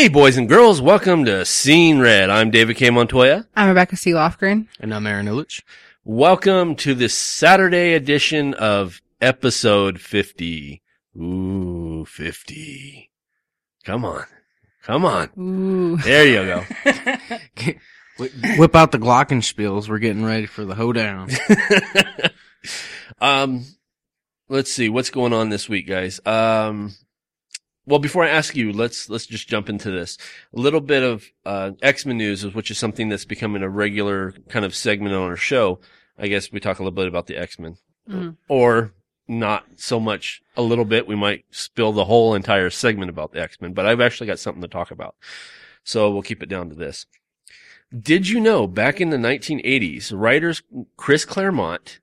Hey, boys and girls, welcome to Scene Red. I'm David K. Montoya. I'm Rebecca C. Lofgren. And I'm Aaron Illich. Welcome to this Saturday edition of episode 50. Ooh, 50. Come on. Come on. Ooh. There you go. Whip out the glockenspiels. We're getting ready for the hoedown. um, let's see what's going on this week, guys. Um, well, before I ask you, let's let's just jump into this. A little bit of uh, X Men news, which is something that's becoming a regular kind of segment on our show. I guess we talk a little bit about the X Men, Mhm. or not so much. A little bit, we might spill the whole entire segment about the X Men. But I've actually got something to talk about, so we'll keep it down to this. Did you know back in the 1980s, writers Chris Claremont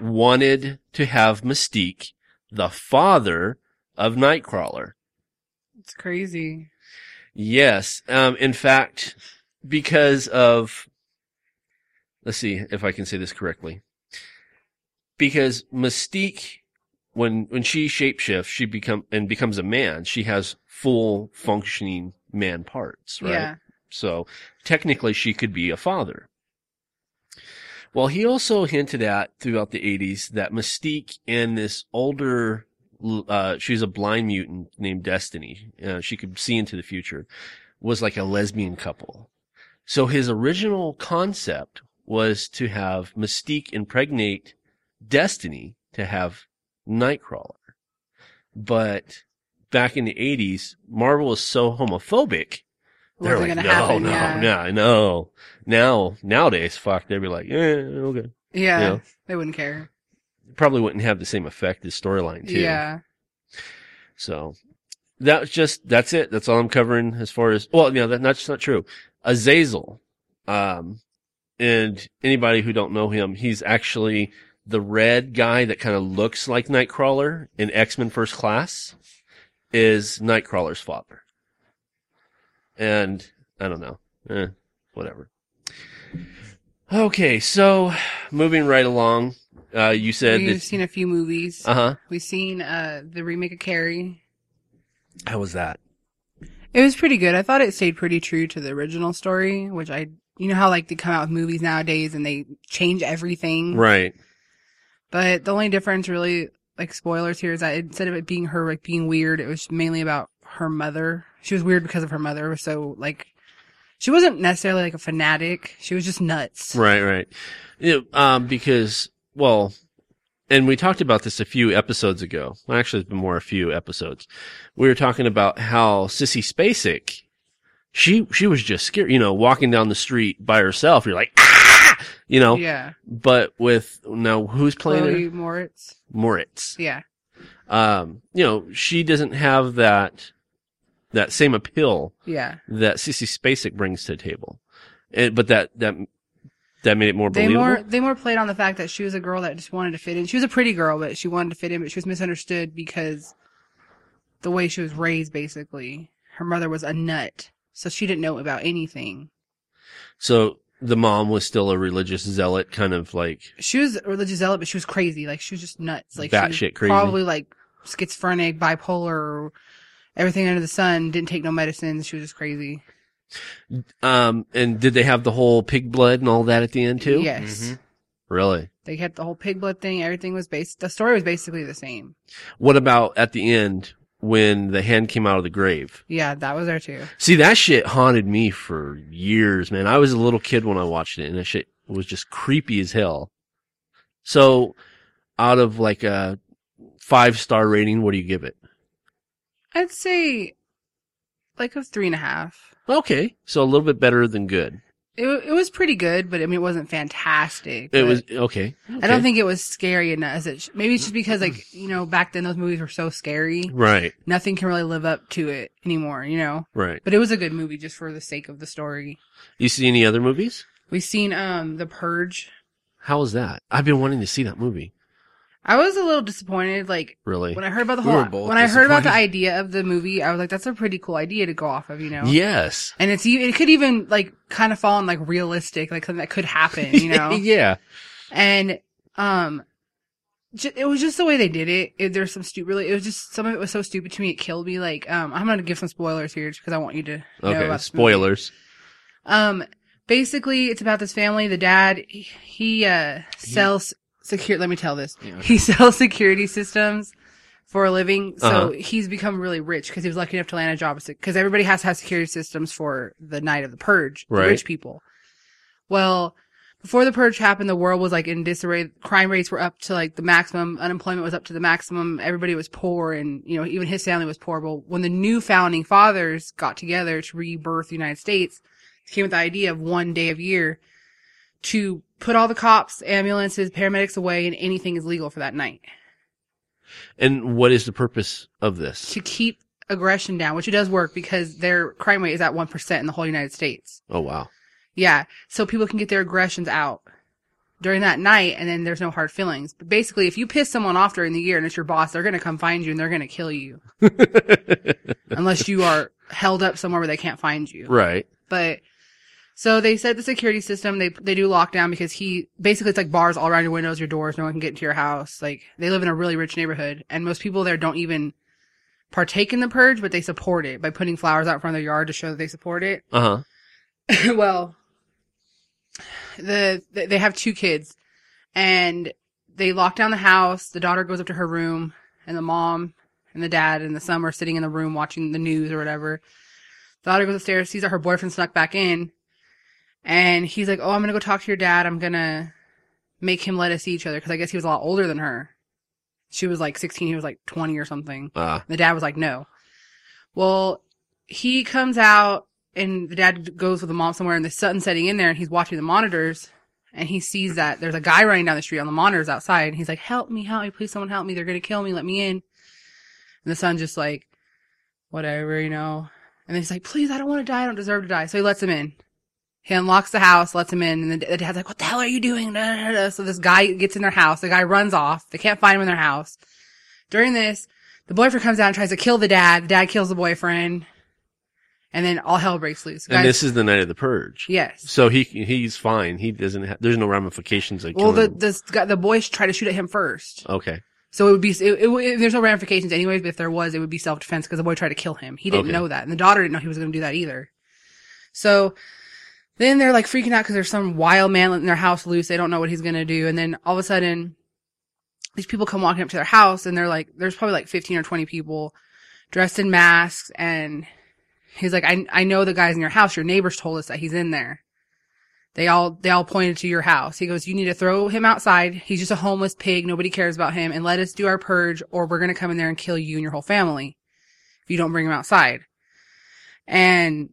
wanted to have Mystique the father of Nightcrawler? It's crazy. Yes. Um, in fact, because of, let's see if I can say this correctly. Because Mystique, when, when she shapeshifts, she become, and becomes a man, she has full functioning man parts, right? Yeah. So technically she could be a father. Well, he also hinted at throughout the 80s that Mystique and this older, uh, she's a blind mutant named Destiny. Uh, she could see into the future, was like a lesbian couple. So his original concept was to have Mystique impregnate Destiny to have Nightcrawler. But back in the 80s, Marvel was so homophobic they're like, no, happen, no, yeah. no, no. Now, nowadays, fuck, they'd be like, yeah, okay. Yeah. Yeah. They wouldn't care. Probably wouldn't have the same effect as storyline too. Yeah. So that's just that's it. That's all I'm covering as far as well, you know, that, that's not true. Azazel, um, and anybody who don't know him, he's actually the red guy that kind of looks like Nightcrawler in X Men First Class, is Nightcrawler's father. And I don't know, eh, whatever. Okay, so moving right along, uh, you said We've that, seen a few movies. uh huh. We've seen uh the remake of Carrie. How was that? It was pretty good. I thought it stayed pretty true to the original story, which I you know how like they come out with movies nowadays and they change everything. Right. But the only difference really like spoilers here is that instead of it being her like being weird, it was mainly about her mother. She was weird because of her mother. So like she wasn't necessarily like a fanatic. She was just nuts. Right, right. You know, um, because, well, and we talked about this a few episodes ago. Well, actually, it's been more a few episodes. We were talking about how Sissy Spacek, she, she was just scared, you know, walking down the street by herself. You're like, ah, you know, Yeah. but with, now who's playing Chloe her? Moretz. Moretz. Yeah. Um, you know, she doesn't have that, that same appeal Yeah. that Sissy Spacek brings to the table. And, but that, that, that made it more believable. They more they more played on the fact that she was a girl that just wanted to fit in. She was a pretty girl, but she wanted to fit in, but she was misunderstood because the way she was raised basically. Her mother was a nut. So she didn't know about anything. So the mom was still a religious zealot, kind of like She was a religious zealot, but she was crazy. Like she was just nuts. Like Batshit crazy. Probably like schizophrenic, bipolar, everything under the sun. Didn't take no medicines. She was just crazy. Um. And did they have the whole pig blood and all that at the end too? Yes. Mhm. Really? They kept the whole pig blood thing. Everything was based. The story was basically the same. What about at the end when the hand came out of the grave? Yeah, that was there too. See, that shit haunted me for years, man. I was a little kid when I watched it and that shit was just creepy as hell. So out of like a five star rating, what do you give it? I'd say like a three and a half. Okay. So a little bit better than good. It it was pretty good, but I mean, it wasn't fantastic. It was okay. I don't think it was scary enough. It sh- maybe it's just because like you know back then those movies were so scary. Right. Nothing can really live up to it anymore. You know. Right. But it was a good movie just for the sake of the story. You see any other movies? We've seen um The Purge. How was that? I've been wanting to see that movie. I was a little disappointed. Like Really? when I heard about the We whole both when I heard about the idea of the movie, I was like, that's a pretty cool idea to go off of. You know. Yes. And it's it could even like kind of fall in like realistic, like something that could happen. You know. yeah. and um ju- it was just the way they did it. it there's some stupid really it was just some of it was so stupid to me it killed me like um i'm gonna give some spoilers here just because i want you to know Okay. about. Spoilers. um basically it's about this family the dad he, he uh sells secure let me tell this Yeah, he sells security systems for a living so Uh-huh. he's become really rich because he was lucky enough to land a job because everybody has to have security systems for the night of the purge the Right. rich people well before the purge happened, the world was like in disarray. Crime rates were up to like the maximum. Unemployment was up to the maximum. Everybody was poor and, you know, even his family was poor. But when the new founding fathers got together to rebirth the United States, came with the idea of one day of year to put all the cops, ambulances, paramedics away and anything is legal for that night And what is the purpose of this? to keep aggression down, which it does work because their crime rate is at 1% in the whole United States. Oh wow. Yeah. So people can get their aggressions out during that night and then there's no hard feelings. But basically, if you piss someone off during the year and it's your boss, they're going to come find you and they're going to kill you unless you are held up somewhere where they can't find you. right. But so they set the security system. They, they do lockdown because he basically it's like bars all around your windows, your doors. No one can get into your house. Like they live in a really rich neighborhood and most people there don't even partake in the purge, but they support it by putting flowers out in front of their yard to show that they support it. Uh huh. well, the they have two kids, and they lock down the house. The daughter goes up to her room, and the mom and the dad and the son are sitting in the room watching the news or whatever. The daughter goes upstairs, sees that her boyfriend snuck back in, and he's like, "Oh, I'm gonna go talk to your dad. I'm gonna make him let us see each other because I guess he was a lot older than her. She was like 16, he was like 20 or something." Uh, The dad was like, no. Well, he comes out and the dad goes with the mom somewhere and the sun's setting in there and he's watching the monitors and he sees that there's a guy running down the street on the monitors outside and he's like, help me, help me, please someone help me. They're going to kill me. Let me in. And the son's just like, whatever, you know. And then he's like, please, I don't want to die. I don't deserve to die. So he lets him in. He unlocks the house, lets him in, and the, the dad's like, what the hell are you doing? Da, da, da, da. So this guy gets in their house. The guy runs off. They can't find him in their house. During this, the boyfriend comes out and tries to kill the dad. The dad kills the boyfriend. And then all hell breaks loose. and this is the night of the purge. yes. So he he's fine. He doesn't. Ha- there's no ramifications. Of Well, the, this guy, the boys try to shoot at him first. okay. So it would be, it, it, it- there's no ramifications anyways, but if there was, it would be self-defense because the boy tried to kill him. He didn't Okay. know that. And the daughter didn't know he was going to do that either. So then they're like freaking out because there's some wild man letting their house loose. They don't know what he's going to do. And then all of a sudden, these people come walking up to their house and they're like, there's probably like 15 or 20 people dressed in masks. And he's like, I, I know the guy's in your house. Your neighbors told us that he's in there. They all, they all pointed to your house. He goes, you need to throw him outside. He's just a homeless pig. Nobody cares about him and let us do our purge or we're going to come in there and kill you and your whole family if you don't bring him outside. And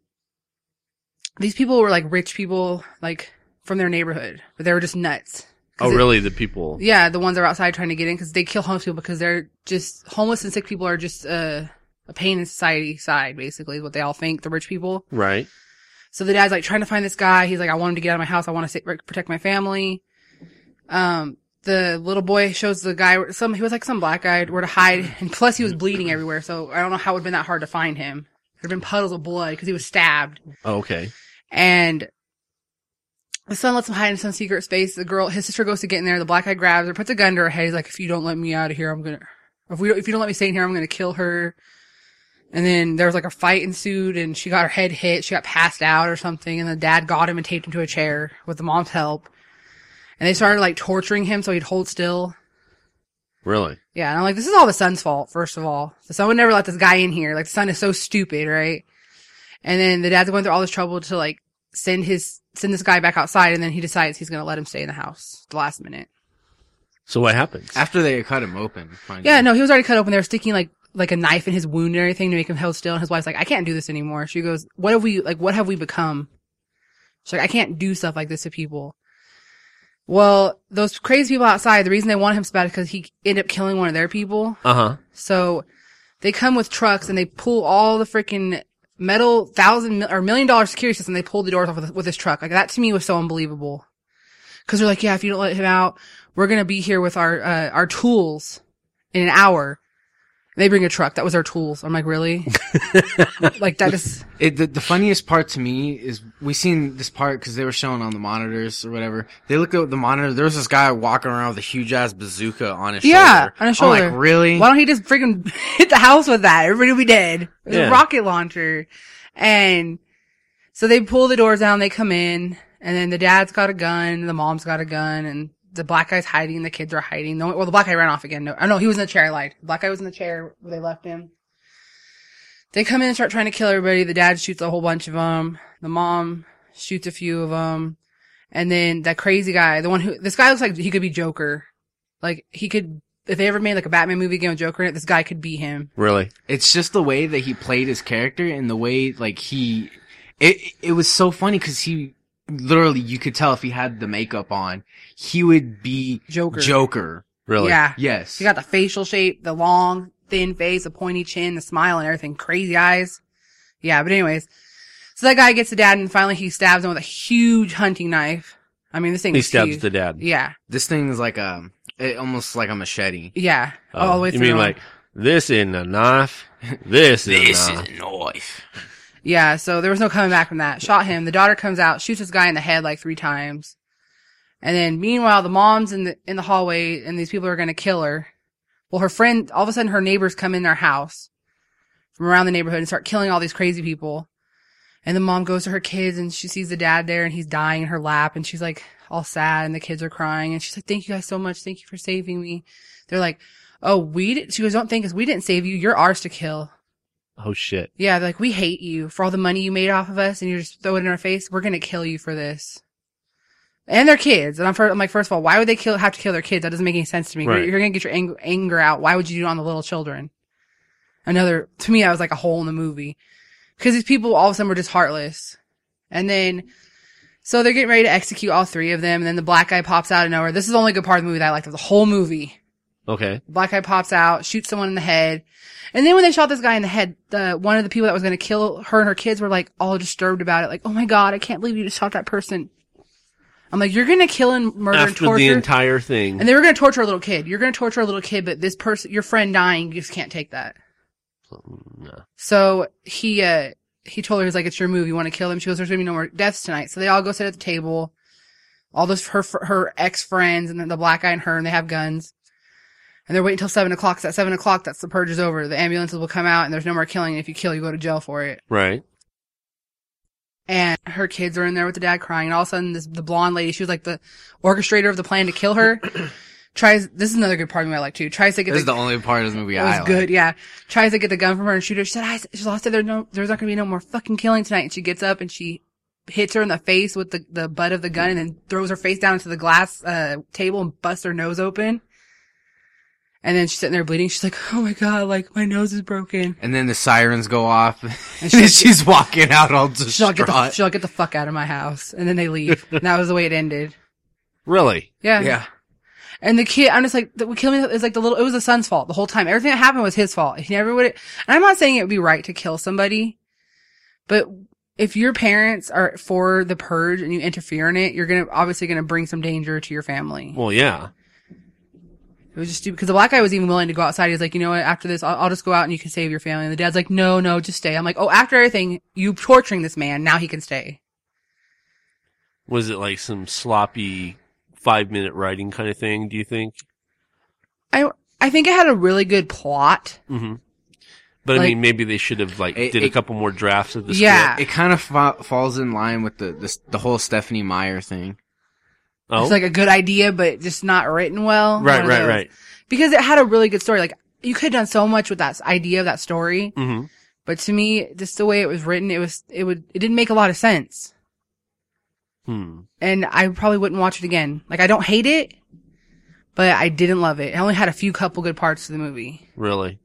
these people were like rich people, like from their neighborhood, but they were just nuts. Oh, it- really? The people. yeah, the ones that are outside trying to get in because they kill homeless people because they're just homeless and sick people are just uh, a pain in society side, basically, is what they all think, the rich people. Right. So the dad's like trying to find this guy. He's like, I want him to get out of my house. I want to protect my family. Um, the little boy shows the guy some, he was like some black guy where to hide. And plus he was bleeding everywhere. So I don't know how it would have been that hard to find him. There'd been puddles of blood because he was stabbed. Oh, okay. And the son lets him hide in some secret space. The girl, his sister goes to get in there. The black guy grabs her, puts a gun to her head. He's like, if you don't let me out of here, I'm gonna, if we, if you don't let me stay in here, I'm gonna kill her. And then there was like a fight ensued and she got her head hit. She got passed out or something. And the dad got him and taped him to a chair with the mom's help. And they started like torturing him so he'd hold still. Really? Yeah, and I'm like, this is all the son's fault, first of all. The son would never let this guy in here. Like, the son is so stupid, right? And then the dad's going through all this trouble to like send his, send this guy back outside, and then he decides he's gonna let him stay in the house the last minute. So what happens? After they cut him open. finally. Yeah, no, he was already cut open. They were sticking like, like a knife in his wound and everything to make him held still. And his wife's like, I can't do this anymore. She goes, what have we, like, what have we become? She's like, I can't do stuff like this to people. Well, those crazy people outside, the reason they want him so bad is because he ended up killing one of their people. Uh huh. So they come with trucks and they pull all the freaking metal thousand or million dollar security system. They pulled the doors off with, with this truck. Like that to me was so unbelievable. Cause they're like, yeah, if you don't let him out, we're going to be here with our, uh, our tools in an hour. And they bring a truck. That was our tools. I'm like, really? like that is, It, the, the funniest part to me is we seen this part because they were showing on the monitors or whatever. They looked at the monitor. There was this guy walking around with a huge ass bazooka on his yeah, shoulder. on his shoulder. I'm like, really? Why don't he just freaking hit the house with that? Everybody would be dead. It was Yeah. a rocket launcher. And so they pull the doors down, they come in, and then the dad's got a gun, the mom's got a gun, and the black guy's hiding, the kids are hiding. No, well, the black guy ran off again. No, oh, no, he was in the chair. I lied. The black guy was in the chair where they left him. They come in and start trying to kill everybody. The dad shoots a whole bunch of them. The mom shoots a few of them. And then that crazy guy, the one who, this guy looks like he could be Joker. Like he could, if they ever made like a Batman movie game with Joker in it, this guy could be him. Really? It's just the way that he played his character and the way like he, it it was so funny because he literally you could tell if he had the makeup on, he would be Joker. Joker. Really? Yeah. Yes. He got the facial shape, the long, thin face, the pointy chin, the smile and everything, crazy eyes. Yeah, but anyways. So that guy gets the dad and finally he stabs him with a huge hunting knife. I mean, this thing He is stabs huge. the dad. Yeah. this thing is like a it, almost like a machete. Yeah. Oh, all the way through. you mean like this in a knife? This, is This in a is knife. a knife. Yeah, so there was no coming back from that. Shot him. The daughter comes out, shoots this guy in the head like three times. And then meanwhile, the mom's in the, in the hallway and these people are to kill her. Well, her friend, all of a sudden her neighbors come in their house from around the neighborhood and start killing all these crazy people. And the mom goes to her kids and she sees the dad there and he's dying in her lap and she's like all sad and the kids are crying and she's like, thank you guys so much. Thank you for saving me. They're like, oh, we did, she goes, don't think us. We didn't save you. You're ours to kill. Oh shit. Yeah, like, we hate you for all the money you made off of us and you're just throwing it in our face. We're going to kill you for this. And their kids. And I'm, I'm like, first of all, why would they kill, have to kill their kids? That doesn't make any sense to me. Right. You're, you're going to get your ang- anger out. Why would you do it on the little children? Another, to me, that was like a hole in the movie. Cause these people all of a sudden were just heartless. And then, so they're getting ready to execute all three of them. And then the black guy pops out of nowhere. This is the only good part of the movie that I liked of the whole movie. Okay. Black guy pops out, shoots someone in the head. And then when they shot this guy in the head, the one of the people that was going to kill her and her kids were like all disturbed about it. Like, oh my god, I can't believe you just shot that person. I'm like, you're going to kill and murder and torture. the entire thing. and they were going to torture a little kid. You're going to torture a little kid, but this person, your friend dying, you just can't take that. No. So he, uh, he told her, he's like, it's your move. You want to kill him? She goes, there's going to be no more deaths tonight. So they all go sit at the table. All those, her, her ex friends and then the black guy and her, and they have guns. And they're waiting until seven o'clock. 'cause at seven o'clock, that's the purge is over. The ambulances will come out and there's no more killing. And if you kill, you go to jail for it. Right. And her kids are in there with the dad crying. And all of a sudden, this, the blonde lady, she was like the orchestrator of the plan to kill her. tries, this is another good part of me I like too. Tries to get This is the only part of the movie It I was like. good, yeah. Tries to get the gun from her and shoot her. She said, I, she lost it. There's no, there's not gonna be no more fucking killing tonight. And she gets up and she hits her in the face with the, the butt of the gun and then throws her face down into the glass, uh, table and busts her nose open. And then she's sitting there bleeding. She's like, oh my god, like my nose is broken. And then the sirens go off, and, she's she's walking out all She's like, get the, distraught. like, get the fuck out of my house. And then they leave. and that was the way it ended. Really? Yeah. Yeah. And the kid, I'm just like, the, what killed me is like the little, it was the son's fault the whole time. Everything that happened was his fault. He never would, and I'm not saying it would be right to kill somebody, but if your parents are for the purge and you interfere in it, you're gonna, obviously gonna bring some danger to your family. Well, yeah. It was just stupid because the black guy was even willing to go outside. He's like, you know what, after this, I'll, I'll just go out and you can save your family. And the dad's like, no, no, just stay. I'm like, oh, after everything, you torturing this man, now he can stay. Was it like some sloppy five minute writing kind of thing? Do you think? I, I think it had a really good plot. Mm-hmm. But I mean, maybe they should have like It- did a couple more drafts of the Yeah. script. It kind of fa- falls in line with the, the the whole Stephenie Meyer thing. Oh, It's like a good idea, but just not written well. right, right, those. right. Because it had a really good story. Like you could have done so much with that idea of that story, hmm but to me, just the way it was written, it was it would it didn't make a lot of sense, Hmm. and I probably wouldn't watch it again. Like I don't hate it, but I didn't love it. It only had a few couple good parts to the movie. Really.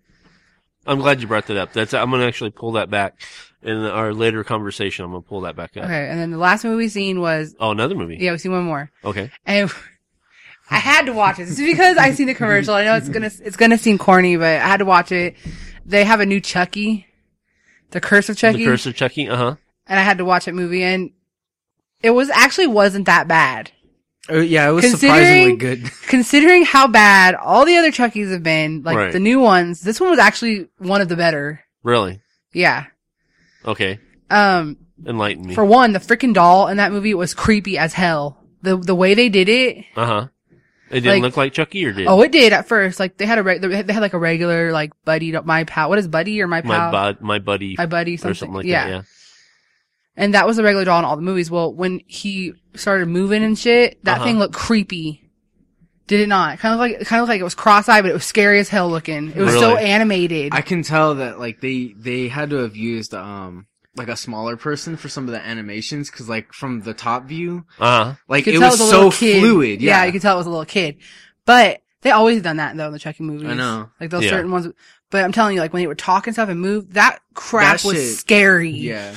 I'm glad you brought that up. That's I'm gonna actually pull that back in our later conversation. I'm gonna pull that back up. Okay, and then the last movie we seen was Oh, another movie. yeah, we seen one more. Okay. And I had to watch it. This is because I seen the commercial. I know it's gonna it's gonna seem corny, but I had to watch it. They have a new Chucky, The Curse of Chucky, The Curse of Chucky. Uh huh. and I had to watch that movie, and it was actually wasn't that bad Uh, yeah, it was Considering- surprisingly good. considering how bad all the other Chuckies have been. Like Right. the new ones, this one was actually one of the better. Really? Yeah. Okay. Um, Enlighten me. for one, the freaking doll in that movie was creepy as hell. The the way they did it, Uh huh. It didn't Like- look like Chucky, or did? Oh, it did at first. Like they had a reg- they had like a regular like buddy my pal. What is buddy or my pal? my bud, my buddy, my buddy or something, something like yeah. that. Yeah. And that was a regular doll in all the movies. Well, when he started moving and shit, that Uh-huh. thing looked creepy. Did it not? Kind of like kind of like it was cross-eyed, but it was scary as hell looking. It was so Really? animated. I can tell that like they they had to have used um like a smaller person for some of the animations because like from the top view, Uh huh. like You it could tell was a so little kid. fluid. Yeah, you could tell it was a little kid. But they always done that though in the Chucky movies. I know. Like those Yeah. certain ones. But I'm telling you, like when they would talk and stuff and move, that crap That was shit- scary. yeah.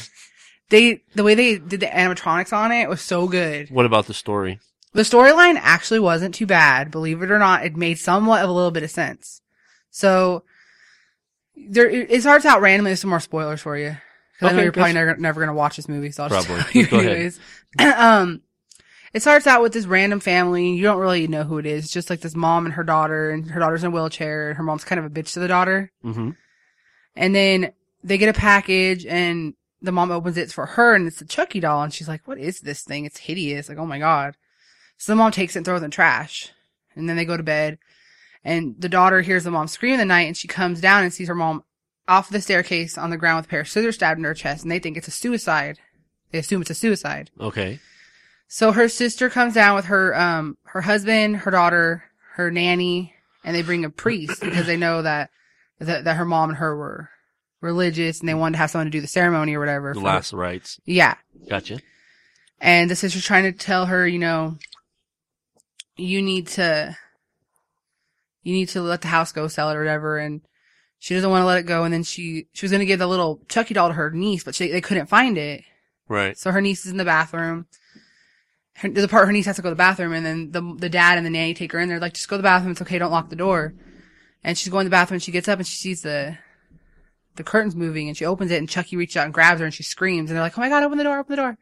They the way they did the animatronics on it was so good. What about the story? The storyline actually wasn't too bad, believe it or not. It made somewhat of a little bit of sense. So there, it starts out randomly. There's some more spoilers for you. 'Cause I know you're probably never, never going to watch this movie, so I'll just tell you go ahead. anyways. um, it starts out with this random family. You don't really know who it is. It's just like this mom and her daughter, and her daughter's in a wheelchair, and her mom's kind of a bitch to the daughter. Mm-hmm. And then they get a package and the mom opens it for her and it's a Chucky doll. And she's like, what is this thing? It's hideous. Like, oh my God. So the mom takes it and throws it in the trash. And then they go to bed and the daughter hears the mom scream in the night and she comes down and sees her mom off the staircase on the ground with a pair of scissors stabbed in her chest and they think it's a suicide. They assume it's a suicide. Okay. So her sister comes down with her, um, her husband, her daughter, her nanny, and they bring a priest because they know that, that, that her mom and her were religious and they wanted to have someone to do the ceremony or whatever. The for- last rites. Yeah. Gotcha. And the sister's trying to tell her, you know, you need to, you need to let the house go, sell it or whatever. And she doesn't want to let it go. And then she, she was going to give the little Chucky doll to her niece, but she, they couldn't find it. Right. So her niece is in the bathroom. Her, the part her niece has to go to the bathroom, and then the the dad and the nanny take her in there. Like, just go to the bathroom. It's okay. Don't lock the door. And she's going to the bathroom. and She gets up and she sees the the curtains moving, and she opens it, and Chucky reaches out and grabs her, and she screams. And they're like, "Oh my god! Open the door! Open the door!"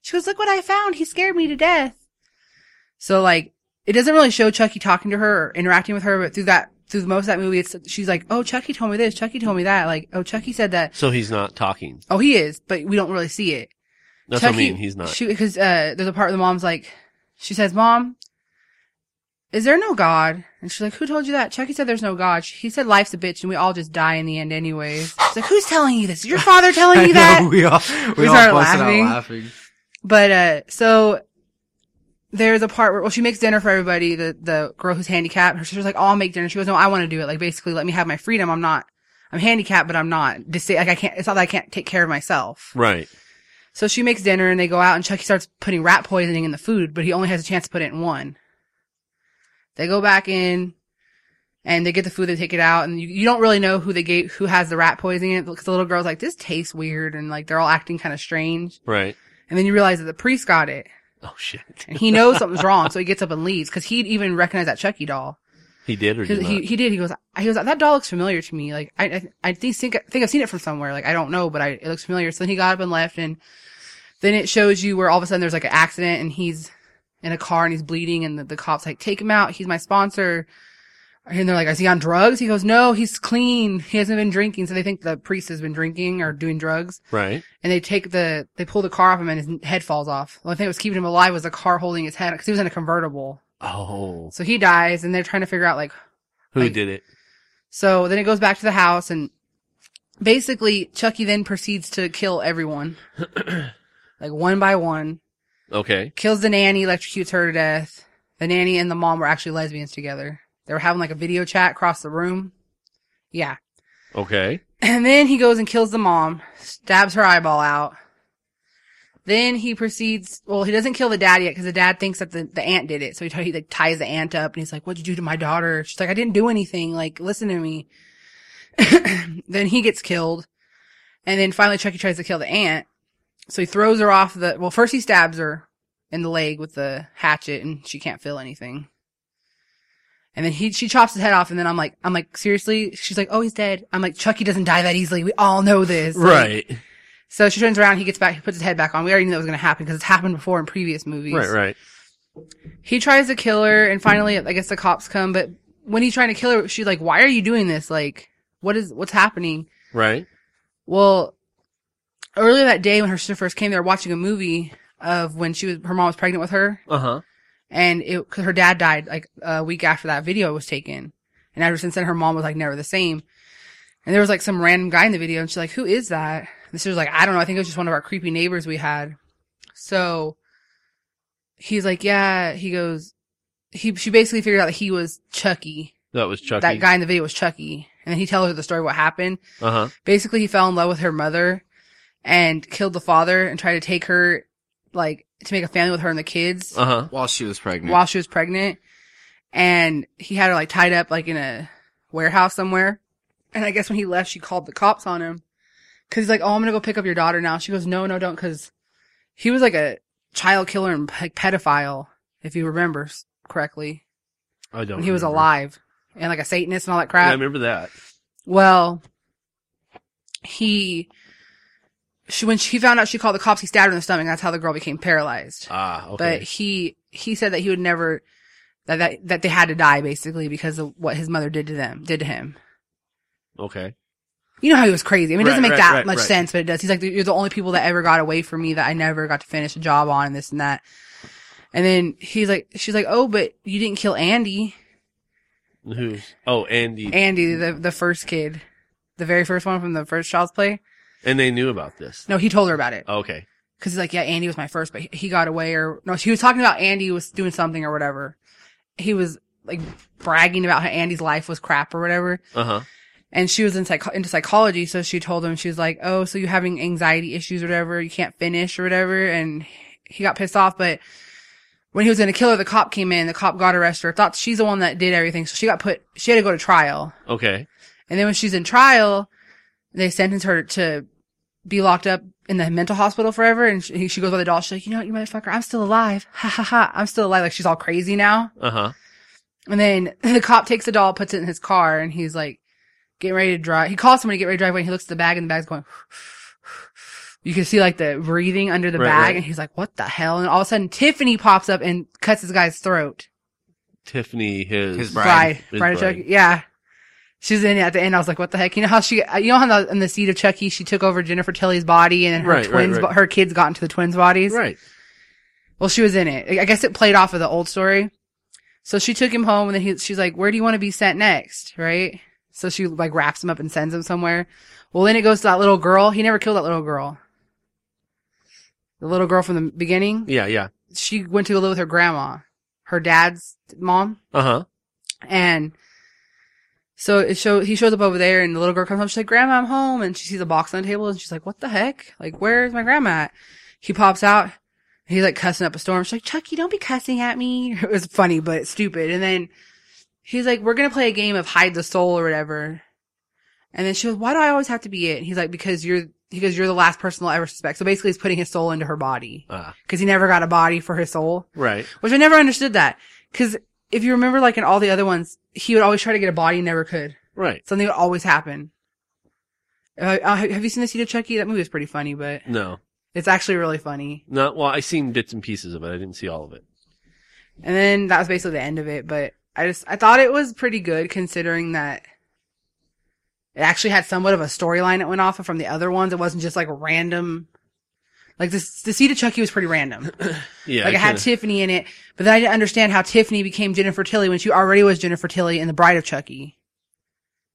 She goes, "Look what I found! He scared me to death." So like, it doesn't really show Chucky talking to her or interacting with her, but through that through most of that movie, it's she's like, "Oh, Chucky told me this. Chucky told me that. Like, oh, Chucky said that. So he's not talking. Oh, he is, but we don't really see it." That's what I Chucky- mean. He's not. She because uh, there's a part where the mom's like, she says, "Mom, is there no God?" And she's like, "Who told you that?" Chucky said, "There's no God." He said, "Life's a bitch, and we all just die in the end, anyways." She's like, "Who's telling you this? Your father telling you know, that?" we all we, We all started laughing. out laughing. But uh, so there's a part where well, she makes dinner for everybody. The the girl who's handicapped, her sister's like, "Oh, I'll make dinner." She goes, "No, I want to do it. Like basically, let me have my freedom. I'm not." I'm handicapped, but I'm not. Dis- like I can't. It's not that I can't take care of myself. right. So she makes dinner and they go out and Chucky starts putting rat poisoning in the food, but he only has a chance to put it in one. They go back in and they get the food, they take it out and you, you don't really know who they gave, who has the rat poisoning in it because the little girl's like, this tastes weird and like they're all acting kind of strange. Right. And then you realize that the priest got it Oh shit. and he knows something's wrong. So he gets up and leaves because he'd even recognize that Chucky doll. He did or did he, he did. He goes, he goes, that doll looks familiar to me. Like, I, I, I think, think, think I've seen it from somewhere. Like, I don't know, but I, it looks familiar. So then he got up and left and then it shows you where all of a sudden there's like an accident and he's in a car and he's bleeding and the, the cops like, take him out. He's my sponsor. And they're like, is he on drugs? He goes, no, he's clean. He hasn't been drinking. So they think the priest has been drinking or doing drugs. right. And they take the, they pull the car off him and his head falls off. The only thing that was keeping him alive was the car holding his head because he was in a convertible. Oh. So he dies and they're trying to figure out like, Who like- did it? so then it goes back to the house and basically Chucky then proceeds to kill everyone. like one by one. Okay. kills the nanny, electrocutes her to death. The nanny and the mom were actually lesbians together. They were having like a video chat across the room. Yeah. Okay. And then he goes and kills the mom, stabs her eyeball out. Then he proceeds, well, he doesn't kill the dad yet because the dad thinks that the, the aunt did it. So he, t- he like ties the aunt up and he's like, what'd you do to my daughter? She's like, I didn't do anything. Like, listen to me. then he gets killed. And then finally Chucky tries to kill the aunt. So he throws her off the, well, first he stabs her in the leg with the hatchet and she can't feel anything. And then he, she chops his head off and then I'm like, I'm like, seriously? She's like, oh, he's dead. I'm like, Chucky doesn't die that easily. We all know this. Like, Right. so she turns around, he gets back, he puts his head back on. We already knew that was going to happen because it's happened before in previous movies. Right. Right. He tries to kill her and finally, I guess the cops come, but when he's trying to kill her, she's like, why are you doing this? Like, what is, what's happening? Right. Well, earlier that day when her sister first came, they were watching a movie of when she was, her mom was pregnant with her Uh huh. And it, cause her dad died like a week after that video was taken. And ever since then, her mom was like never the same. And there was like some random guy in the video and she's like, who is that? And she was like, I don't know. I think it was just one of our creepy neighbors we had. So he's like, yeah, he goes, he, she basically figured out that he was Chucky. That was Chucky. That guy in the video was Chucky. And then he tells her the story of what happened. Uh huh. Basically, he fell in love with her mother and killed the father and tried to take her, like, to make a family with her and the kids Uh huh. While she was pregnant. while she was pregnant. And he had her like tied up like in a warehouse somewhere. And I guess when he left, she called the cops on him. Cause he's like, Oh, I'm going to go pick up your daughter now. She goes, No, no, don't. Cause he was like a child killer and like pedophile, if you remember s- correctly, I don't. when he was remember. alive and like a Satanist and all that Yeah, crap. I remember that. Well, he, she, when she found out she called the cops, he stabbed her in the stomach. That's how the girl became paralyzed. Ah. Okay. But he, he said that he would never, that, that, that they had to die basically because of what his mother did to them, did to him. okay. You know how he was crazy. I mean, it doesn't make right, that right, much right. sense, but it does. He's like, you're the only people that ever got away from me that I never got to finish a job on and this and that. And then he's like, she's like, oh, but you didn't kill Andy. Who's? Oh, Andy. Andy, the, the first kid. The very first one from the first Child's Play. And they knew about this. No, he told her about it. Okay. Cause he's like, yeah, Andy was my first, but he- got away or, no, he was talking about Andy was doing something or whatever. He was like bragging about how Andy's life was crap or whatever. Uh huh. And she was in psych- into psychology. So she told him, she was like, oh, so you're having anxiety issues or whatever. You can't finish or whatever. And he got pissed off, but when he was going to kill her, the cop came in, the cop got arrested her, thought she's the one that did everything. So she got put, she had to go to trial. Okay. And then when she's in trial, they sentence her to be locked up in the mental hospital forever. And she, she goes by the doll. She's like, you know what, you motherfucker, I'm still alive. Ha ha ha. I'm still alive. Like she's all crazy now. Uh huh. And then the cop takes the doll, puts it in his car, and he's like, getting ready to drive. He calls somebody to get ready to drive away. And he looks at the bag and the bag's going, you can see like the breathing under the Right, bag. right. And he's like, what the hell? And all of a sudden Tiffany pops up and cuts this guy's throat. Tiffany, his His bride. Bride. His Bride of Yeah. She's in it at the end. I was like, what the heck? You know how she, you know how in the, in the seed of Chucky, she took over Jennifer Tilly's body and then her Right, right, twins, right. bo- her kids got into the twins' bodies. Right. Well, she was in it. I guess it played off of the old story. So she took him home and then he, she's like, where do you want to be sent next? Right? So she like wraps him up and sends him somewhere. Well, then it goes to that little girl. He never killed that little girl. The little girl from the beginning. Yeah. Yeah. She went to go live with her grandma, her dad's mom. Uh huh. And so it show he shows up over there and the little girl comes home. She's like, Grandma, I'm home. And she sees a box on the table and she's like, What the heck? Like, where's my grandma at? He pops out. He's like cussing up a storm. She's like, Chucky, don't be cussing at me. It was funny, but stupid. And then he's like, We're gonna play a game of hide the soul or whatever. And then she goes, Why do I always have to be it? And he's like, Because you're because you're the last person they'll ever suspect. So basically he's putting his soul into her body. Ah. Because he never got a body for his soul. Right. Which I never understood that. Cause if you remember, like in all the other ones, he would always try to get a body and never could. Right. Something would always happen. Uh, uh, have you seen the Seed of Chucky? That movie is pretty funny, but No. it's actually really funny. No. Well, I seen bits and pieces of it. I didn't see all of it. And then that was basically the end of it, but I just, I thought it was pretty good considering that it actually had somewhat of a storyline it went off of from the other ones. It wasn't just like random. Like this, the Seed of Chucky was pretty random. Yeah. Like I it had Tiffany in it, but then I didn't understand how Tiffany became Jennifer Tilly when she already was Jennifer Tilly in The Bride of Chucky.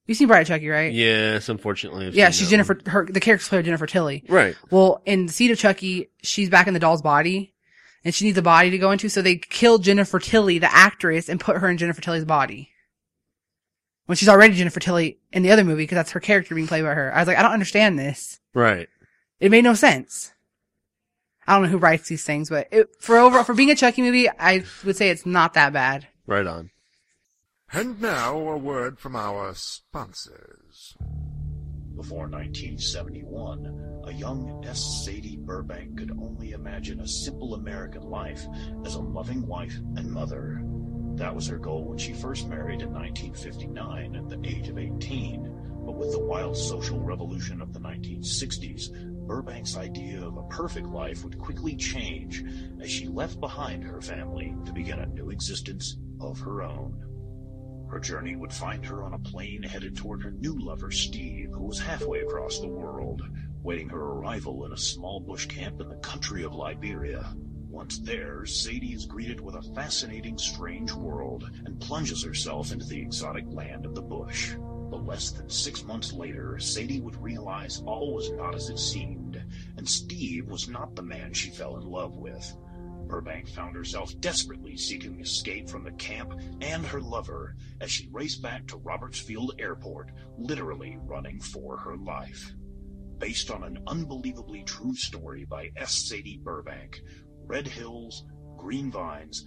You seen Bride of Chucky, right? Yes, unfortunately. I've Yeah, seen she's that Jennifer. Her the character's played Jennifer Tilly. Right. Well, in the Seed of Chucky, she's back in the doll's body, and she needs a body to go into. So they killed Jennifer Tilly, the actress, and put her in Jennifer Tilly's body. When she's already Jennifer Tilly in the other movie, because that's her character being played by her. I was like, I don't understand this. Right. It made no sense. I don't know who writes these things, but it, for overall, for being a Chucky movie, I would say it's not that bad. Right on. And now a word from our sponsors. Before 1971, a young S. Sadie Burbank could only imagine a simple American life as a loving wife and mother. That was her goal when she first married in 1959 at the age of 18. But with the wild social revolution of the 1960s, Burbank's idea of a perfect life would quickly change as she left behind her family to begin a new existence of her own. Her journey would find her on a plane headed toward her new lover, Steve, who was halfway across the world, waiting her arrival in a small bush camp in the country of Liberia. Once there, Sadie is greeted with a fascinating, strange world and plunges herself into the exotic land of the bush. But less than six months later, Sadie would realize all was not as it seemed, and Steve was not the man she fell in love with. Burbank found herself desperately seeking escape from the camp and her lover as she raced back to Robertsfield Airport, literally running for her life. Based on an unbelievably true story by S. Sadie Burbank, Red Hills, Green Vines,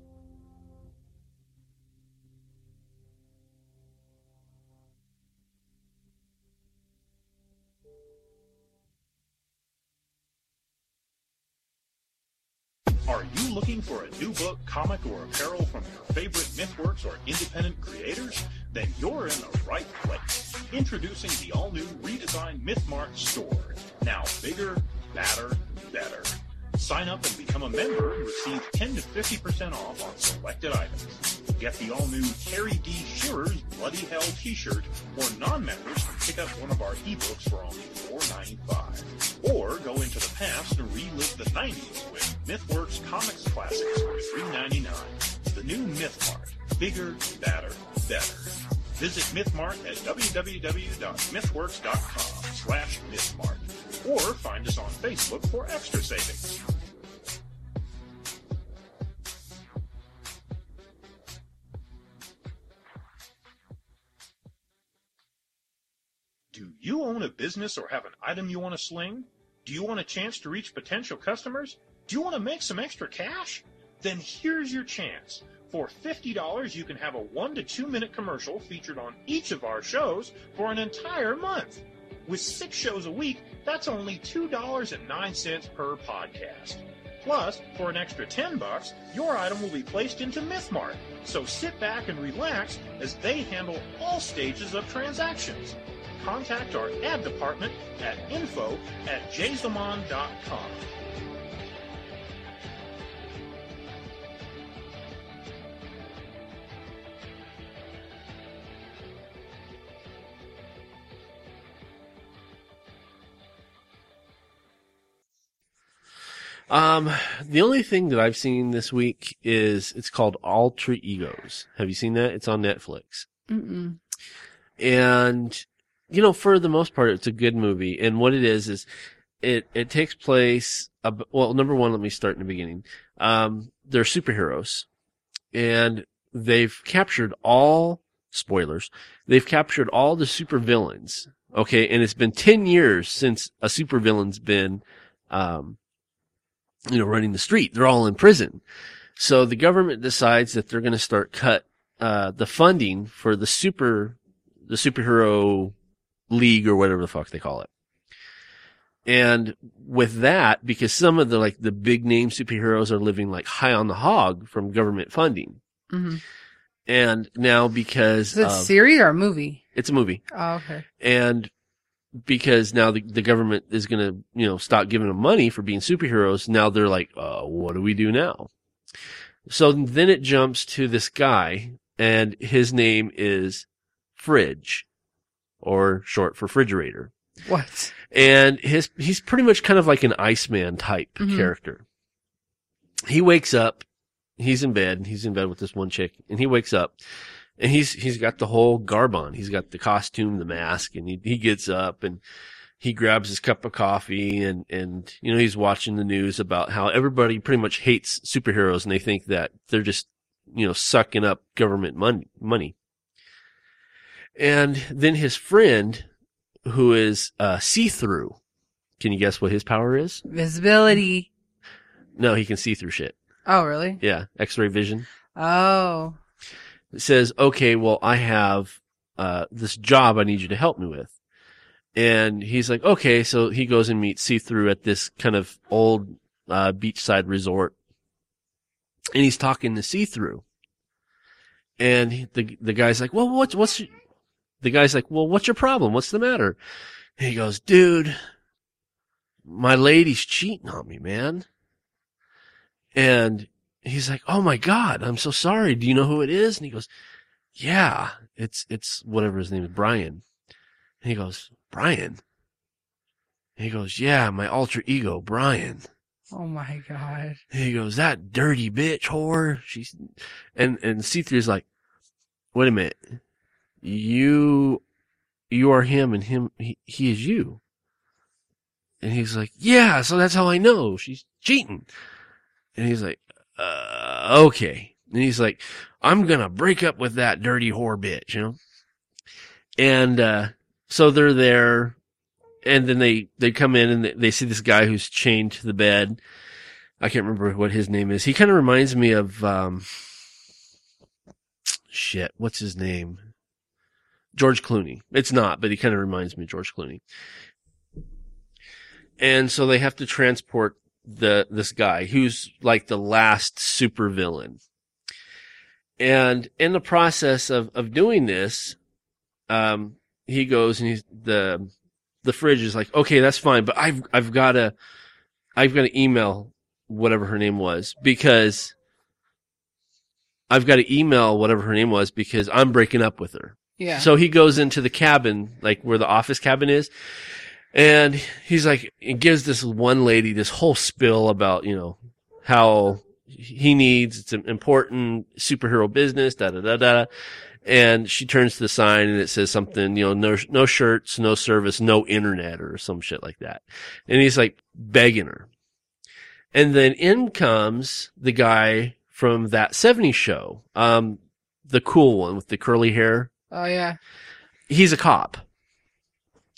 Are you looking for a new book, comic, or apparel from your favorite MythWorks or independent creators? Then you're in the right place. Introducing the all-new redesigned MythMart store. Now bigger, badder, better. Sign up and become a member and receive 10 to 50% off on selected items. Get the all-new Terry D. Shearer's Bloody Hell t-shirt, or non-members can pick up one of our ebooks for only $4.95. Or go into the past and relive the 90s with MythWorks Comics Classics for $3.99. The new MythMart. Bigger, badder, better. Visit MythMart at www.mythworks.com slash MythMart or find us on Facebook for extra savings. Do you own a business or have an item you want to sling? Do you want a chance to reach potential customers? Do you want to make some extra cash? Then here's your chance. For $50, you can have a one to two minute commercial featured on each of our shows for an entire month. With six shows a week, that's only $2.09 per podcast. Plus, for an extra 10 bucks, your item will be placed into MythMart. So sit back and relax as they handle all stages of transactions. Contact our ad department at info at jazelmon.com. Um, the only thing that I've seen this week is it's called Alter Egos. Have you seen that? It's on Netflix. Mm-mm. And, you know, for the most part, it's a good movie. And what it is, is it, it takes place, ab- well, number one, let me start in the beginning. Um, they're superheroes and they've captured all, spoilers, they've captured all the supervillains. Okay. And it's been 10 years since a supervillain's been, um, you know, running the street. They're all in prison. So the government decides that they're going to start cut, uh, the funding for the super, the superhero league or whatever the fuck they call it. And with that, because some of the like the big name superheroes are living like high on the hog from government funding. Mm-hmm. And now because Is it a of- series or a movie? it's a movie Oh, okay. and because now the, the government is going to, you know, stop giving them money for being superheroes, now they're like, uh, what do we do now? So then it jumps to this guy and his name is Fridge or short for refrigerator. What? and his he's pretty much kind of like an Iceman type Mhm. character. He wakes up, he's in bed, and he's in bed with this one chick, and he wakes up, and he's he's got the whole garb on. He's got the costume, the mask, and he he gets up and he grabs his cup of coffee and and you know he's watching the news about how everybody pretty much hates superheroes and they think that they're just you know sucking up government money money. And then his friend who is uh, see through. Can you guess what his power is? Visibility. No, he can see through shit. Oh, really? Yeah, X-ray vision. Oh. Says, "Okay, well, I have uh, this job I need you to help me with." And he's like, "Okay," so he goes and meets see through at this kind of old uh, beachside resort, and he's talking to see through. And he, the the guy's like, "Well, what's what's?" your-" The guy's like, "Well, what's your problem? What's the matter?" And he goes, "Dude, my lady's cheating on me, man." And he's like, "Oh my god, I'm so sorry. Do you know who it is?" And he goes, "Yeah, it's it's whatever his name is, Brian." And he goes, "Brian." And he goes, "Yeah, my alter ego, Brian." Oh my god. And he goes, "That dirty bitch whore." She's and and see through is like, "Wait a minute, you you are him, and him he, he is you." And he's like, "Yeah, so that's how I know she's cheating." And he's like, uh, okay. And he's like, I'm gonna break up with that dirty whore bitch, you know? And, uh, so they're there and then they, they come in and they, they see this guy who's chained to the bed. I can't remember what his name is. He kind of reminds me of, um, shit, what's his name? George Clooney. It's not, but he kind of reminds me of George Clooney. And so they have to transport the this guy who's like the last supervillain. And in the process of of doing this, um, he goes and he's the the fridge is like, okay, that's fine, but I've I've got to I've got to email whatever her name was because I've got to email whatever her name was because I'm breaking up with her. Yeah. So he goes into the cabin, like where the office cabin is, and he's like, he gives this one lady this whole spill about, you know, how he needs, it's an important superhero business, da da da da. And she turns to the sign and it says something, you know, no, no shirts, no service, no internet or some shit like that. And he's like begging her. And then in comes the guy from that 70s show, um, the cool one with the curly hair oh yeah. he's a cop.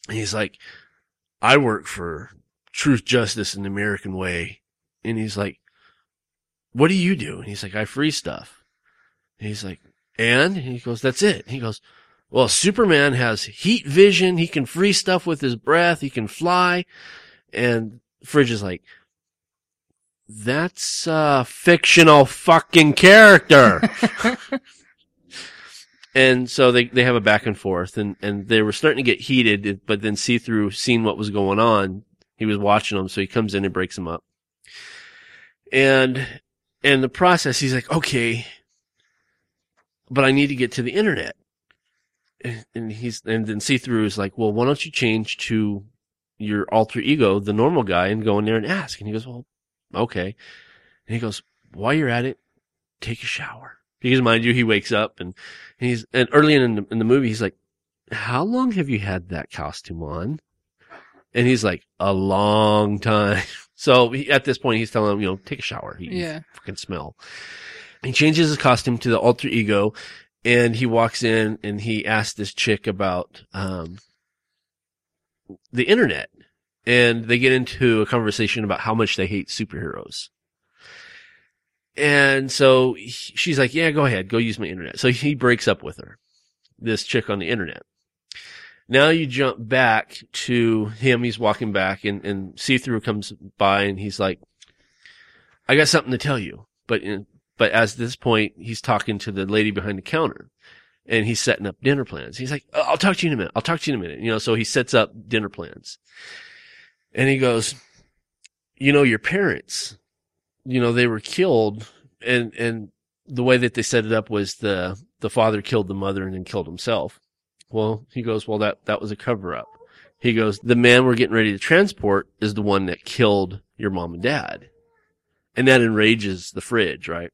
And he's like, I work for truth, justice, and the American way. And he's like, what do you do? And he's like, I free stuff. And he's like, and? and he goes, that's it. he goes, well, Superman has heat vision. He can free stuff with his breath. He can fly. And Fridge is like, that's a fictional fucking character. And so they, they have a back and forth and, and they were starting to get heated, but then see through seeing what was going on. He was watching them. So he comes in and breaks them up. And, and the process, he's like, okay, but I need to get to the internet. And- he's, and then see through is like, well, why don't you change to your alter ego, the normal guy and go in there and ask? And he goes, well, okay. And he goes, while you're at it, take a shower. Because mind you, he wakes up and he's, and early in the, in the movie, he's like, how long have you had that costume on? And he's like, a long time. So he, at this point, he's telling him, you know, take a shower. He, Yeah. fucking smell. He changes his costume to the alter ego and he walks in and he asks this chick about, um, the internet and they get into a conversation about how much they hate superheroes. And so he- she's like, yeah, go ahead, go use my internet. So he breaks up with her, this chick on the internet. Now you jump back to him. He's walking back and, and see through comes by and he's like, I got something to tell you. But, in, but as this point, he's talking to the lady behind the counter and he's setting up dinner plans. He's like, "Oh, I'll talk to you in a minute. I'll talk to you in a minute. You know, so he sets up dinner plans and he goes, you know, your parents, you know, they were killed and, and the way that they set it up was the, the father killed the mother and then killed himself. Well, he goes, well, that, that was a cover up. He goes, the man we're getting ready to transport is the one that killed your mom and dad. And that enrages the fridge, right?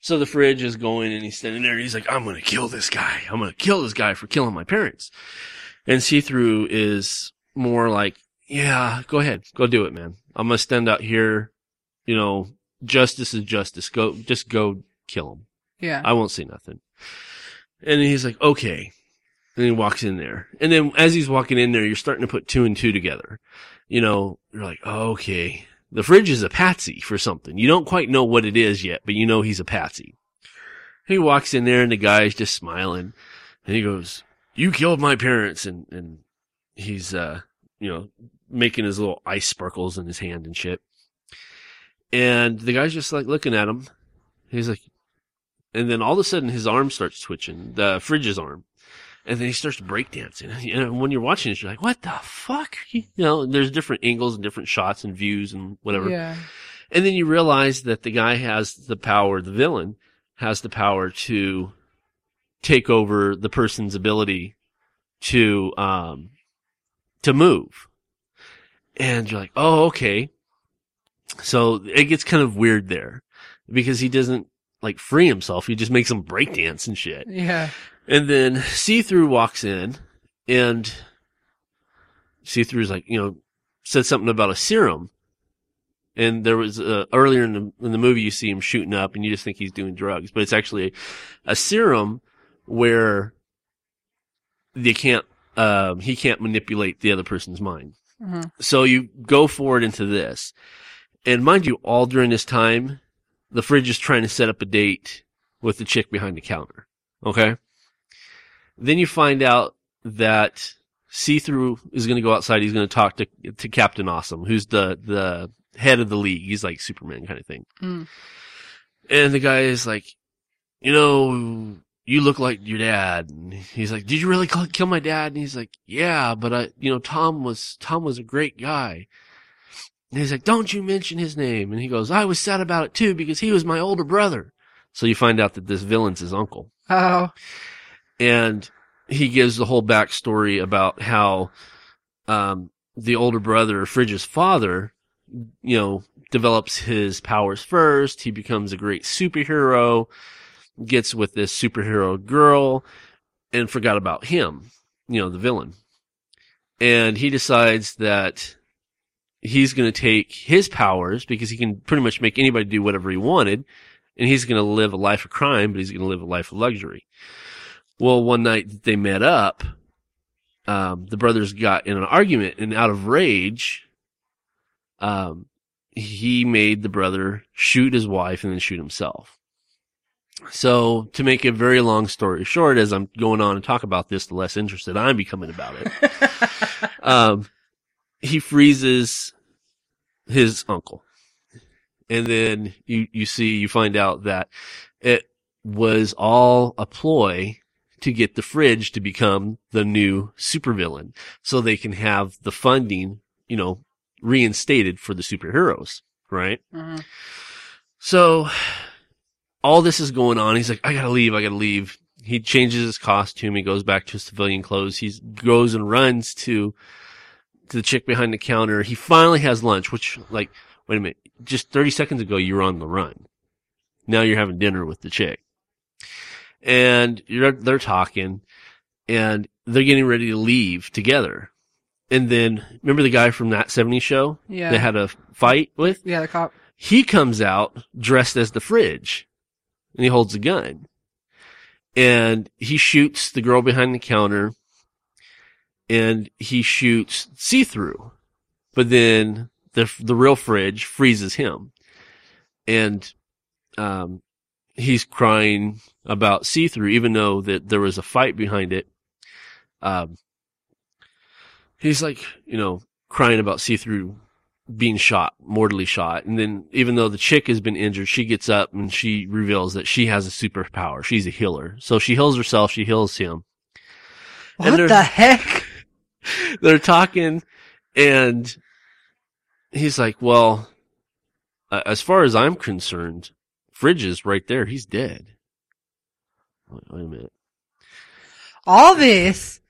So the fridge is going and he's standing there and he's like, I'm going to kill this guy. I'm going to kill this guy for killing my parents. And see through is more like, yeah, go ahead. Go do it, man. I'm going to stand out here. You know, justice is justice. Go, just go kill him. Yeah. I won't say nothing. And he's like, okay. And he walks in there. And then as he's walking in there, you're starting to put two and two together. You know, you're like, okay, the fridge is a patsy for something. You don't quite know what it is yet, but you know he's a patsy. He walks in there and the guy's just smiling and he goes, you killed my parents. And, and he's, uh, you know, making his little ice sparkles in his hand and shit. And the guy's just like looking at him. He's like, and then all of a sudden his arm starts twitching, the fridge's arm. And then he starts to break dancing. And when you're watching this, you're like, what the fuck? You know, there's different angles and different shots and views and whatever. Yeah. And then you realize that the guy has the power, the villain has the power to take over the person's ability to, um, to move. And you're like, oh, okay. So it gets kind of weird there because he doesn't like free himself. He just makes him breakdance and shit. Yeah. And then see through walks in and see through's like, you know, said something about a serum. And there was, uh, earlier in the, in the movie, you see him shooting up and you just think he's doing drugs, but it's actually a, a serum where they can't, um, he can't manipulate the other person's mind. Mhm. So you go forward into this. And mind you, all during this time, the fridge is trying to set up a date with the chick behind the counter. Okay. Then you find out that see through is going to go outside. He's going to talk to, to Captain Awesome, who's the, the head of the league. He's like Superman kind of thing. Mm. And the guy is like, you know, you look like your dad. And he's like, did you really kill kill my dad? And he's like, yeah, but I, you know, Tom was, Tom was a great guy. And he's like, don't you mention his name. And he goes, I was sad about it too because he was my older brother. So you find out that this villain's his uncle Oh. and he gives the whole backstory about how um, the older brother, Fridge's father, you know, develops his powers first. He becomes a great superhero, gets with this superhero girl, and forgot about him, you know, the villain. And he decides that he's going to take his powers because he can pretty much make anybody do whatever he wanted, and he's going to live a life of crime, but he's going to live a life of luxury. Well, one night they met up, um, the brothers got in an argument, and out of rage, um, he made the brother shoot his wife and then shoot himself. So, to make a very long story short, as I'm going on and talk about this, the less interested I'm becoming about it. um, he freezes his uncle. And then you, you see, you find out that it was all a ploy to get the fridge to become the new supervillain so they can have the funding, you know, reinstated for the superheroes, right? Mhm. So all this is going on. He's like, I gotta leave. I gotta leave. He changes his costume. He goes back to his civilian clothes. He goes and runs to, to the chick behind the counter. He finally has lunch, which like, wait a minute, just 30 seconds ago, you were on the run. Now you're having dinner with the chick and you're, they're talking and they're getting ready to leave together. And then remember the guy from that 70s show Yeah. they had a fight with? Yeah, the cop. he comes out dressed as the fridge and he holds a gun. And he shoots the girl behind the counter. And he shoots see through but then the the real fridge freezes him. And um he's crying about see through even though that there was a fight behind it. Um he's like you know crying about see through being shot, mortally shot. And then even though the chick has been injured, she gets up and she reveals that she has a superpower. She's a healer. So she heals herself. She heals him. What the heck? They're talking and he's like, well, uh, as far as I'm concerned, Fridge is right there. He's dead. Wait, wait a minute. All this.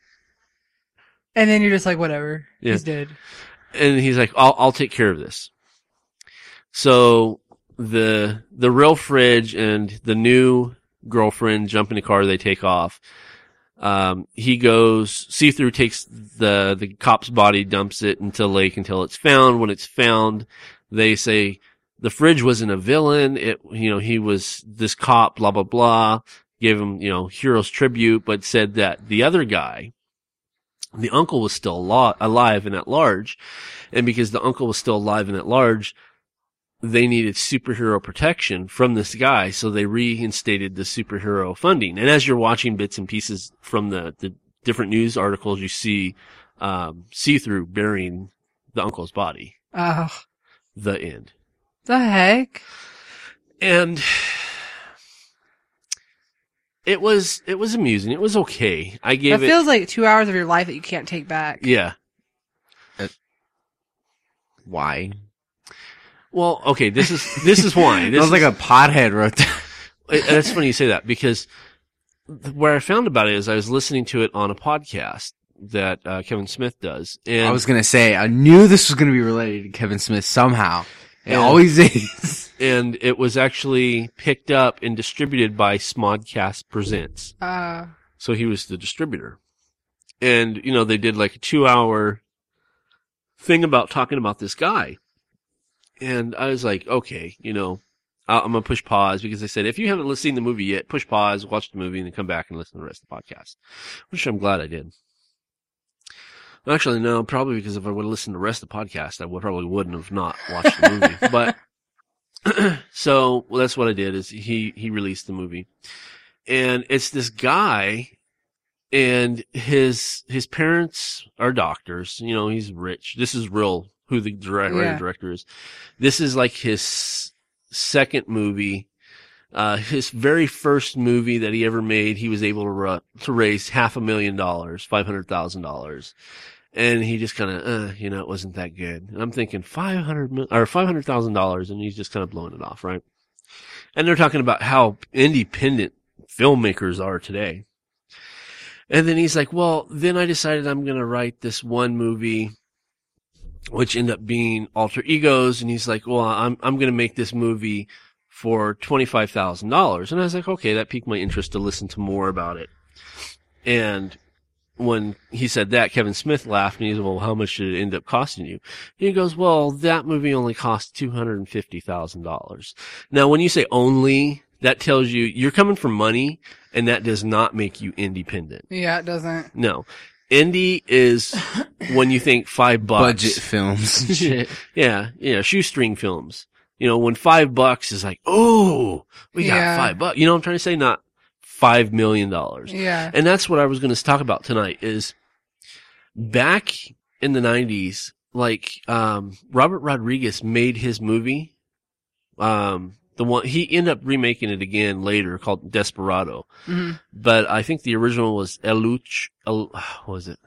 And then you're just like, whatever. Yeah. He's dead. And he's like, I'll, I'll take care of this. So the, the real fridge and the new girlfriend jump in the car, they take off. Um, he goes, see through takes the, the cop's body, dumps it into the lake until it's found. When it's found, they say the fridge wasn't a villain. It, you know, he was this cop, blah, blah, blah. Gave him, you know, hero's tribute, but said that the other guy, the uncle was still alo- alive and at large. And because the uncle was still alive and at large, they needed superhero protection from this guy. So they reinstated the superhero funding. And as you're watching bits and pieces from the, the different news articles, you see, um, see through burying the uncle's body. Oh, The end. the heck? And it was, it was amusing. It was okay. I That gave it, feels like two hours of your life that you can't take back. yeah. Why? Well, okay. This is, this is why. This was like a pothead wrote that. It- That's funny you say that because where I found about it is I was listening to it on a podcast that uh, Kevin Smith does, and I was gonna say, I knew this was gonna be related to Kevin Smith somehow. It always is. and it was actually picked up and distributed by Smodcast Presents. Uh, So he was the distributor, and you know they did like a two-hour thing about talking about this guy, and I was like, okay, you know. I'm gonna push pause because they said if you haven't seen the movie yet, push pause, watch the movie, and then come back and listen to the rest of the podcast. Which I'm glad I did. Actually, no, probably because if I would have listened to the rest of the podcast, I would probably wouldn't have not watched the movie. but so well, that's what I did is he he released the movie, and it's this guy, and his his parents are doctors. You know, he's rich. This is real. Who the direct, writer Yeah. director is? This is like his second movie. Uh, his very first movie that he ever made, he was able to ru- to raise half a million dollars, five hundred thousand dollars, and he just kind of, uh, you know, it wasn't that good. And I'm thinking five hundred or five hundred thousand dollars, and he's just kind of blowing it off, right? And they're talking about how independent filmmakers are today. And then he's like, well, then I decided I'm going to write this one movie, which ended up being alter egos. And he's like, well, I'm, I'm going to make this movie for $25,000. And I was like, okay, that piqued my interest to listen to more about it. And when he said that, Kevin Smith laughed and he said, well, how much did it end up costing you? And he goes, well, that movie only cost $250,000. Now, when you say only, that tells you you're coming for money and that does not make you independent. yeah, it doesn't. No. Indie is when you think five bucks. Budget films. Yeah, yeah, shoestring films. You know, when five bucks is like, oh, we got Yeah. five bucks. You know what I'm trying to say? Not five million dollars. Yeah. And that's what I was going to talk about tonight is back in the nineties, like, um, Robert Rodriguez made his movie. Um, the one, he ended up remaking it again later called Desperado. Mhm. But I think the original was Eluch, El, what was it?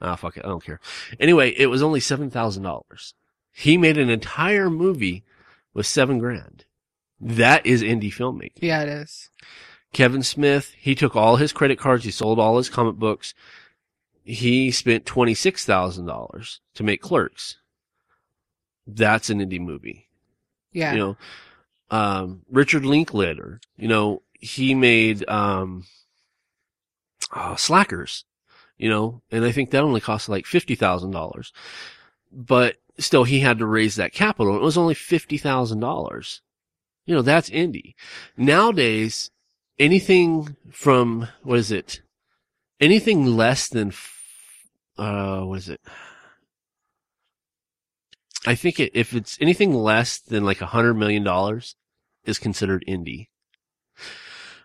Ah, fuck it. I don't care. Anyway, it was only $7,000. He made an entire movie with seven grand. That is indie filmmaking. Yeah, it is. Kevin Smith, he took all his credit cards, he sold all his comic books. He spent $26,000 to make Clerks. That's an indie movie. Yeah. You know, um, Richard Linklater, you know, he made, um, uh, Slackers, you know, and I think that only cost like $50,000. But still, he had to raise that capital. It was only $50,000. You know, that's indie. Nowadays, anything from, what is it? Anything less than, uh, what is it? I think it, if it's anything less than like a hundred million dollars is considered indie.